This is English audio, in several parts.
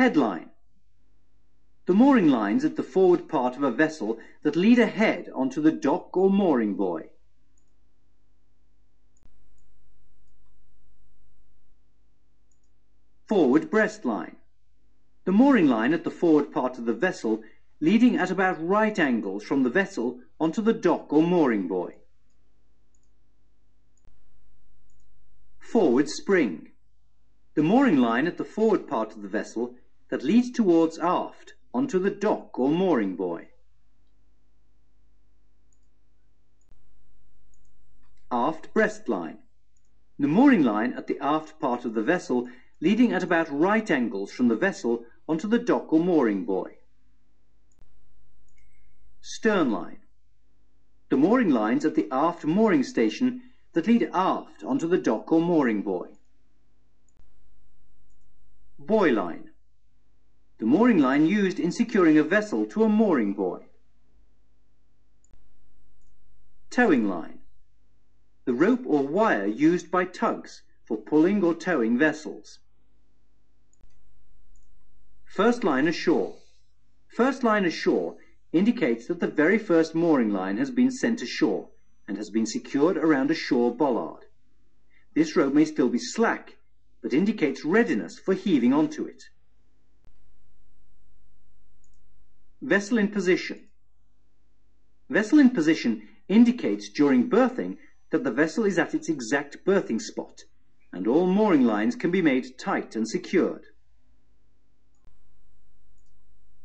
Headline. The mooring lines at the forward part of a vessel that lead ahead onto the dock or mooring buoy. Forward breast line. The mooring line at the forward part of the vessel leading at about right angles from the vessel onto the dock or mooring buoy. Forward spring. The mooring line at the forward part of the vessel that leads towards aft onto the dock or mooring buoy. Aft breast line. The mooring line at the aft part of the vessel leading at about right angles from the vessel onto the dock or mooring buoy. Stern line. The mooring lines at the aft mooring station that lead aft onto the dock or mooring buoy. Buoy line. The mooring line used in securing a vessel to a mooring buoy. Towing line. The rope or wire used by tugs for pulling or towing vessels. First line ashore. First line ashore indicates that the very first mooring line has been sent ashore and has been secured around a shore bollard. This rope may still be slack, but indicates readiness for heaving onto it. Vessel in position. Vessel in position indicates during berthing that the vessel is at its exact berthing spot, and all mooring lines can be made tight and secured.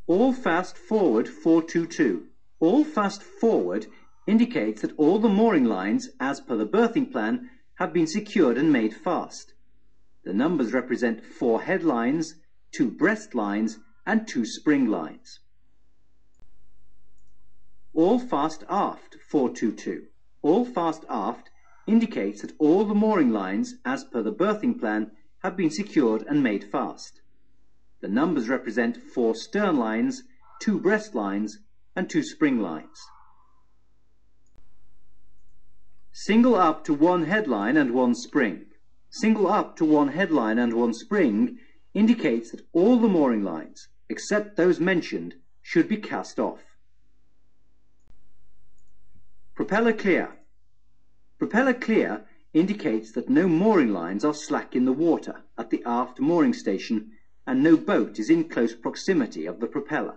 All fast forward 422. All fast forward indicates that all the mooring lines, as per the berthing plan, have been secured and made fast. The numbers represent four head lines, two breast lines, and two spring lines. All fast aft 422. All fast aft indicates that all the mooring lines, as per the berthing plan, have been secured and made fast. The numbers represent four stern lines, two breast lines, and two spring lines. Single up to one headline and one spring. Single up to one headline and one spring indicates that all the mooring lines, except those mentioned, should be cast off. Propeller clear. Propeller clear indicates that no mooring lines are slack in the water at the aft mooring station and no boat is in close proximity of the propeller.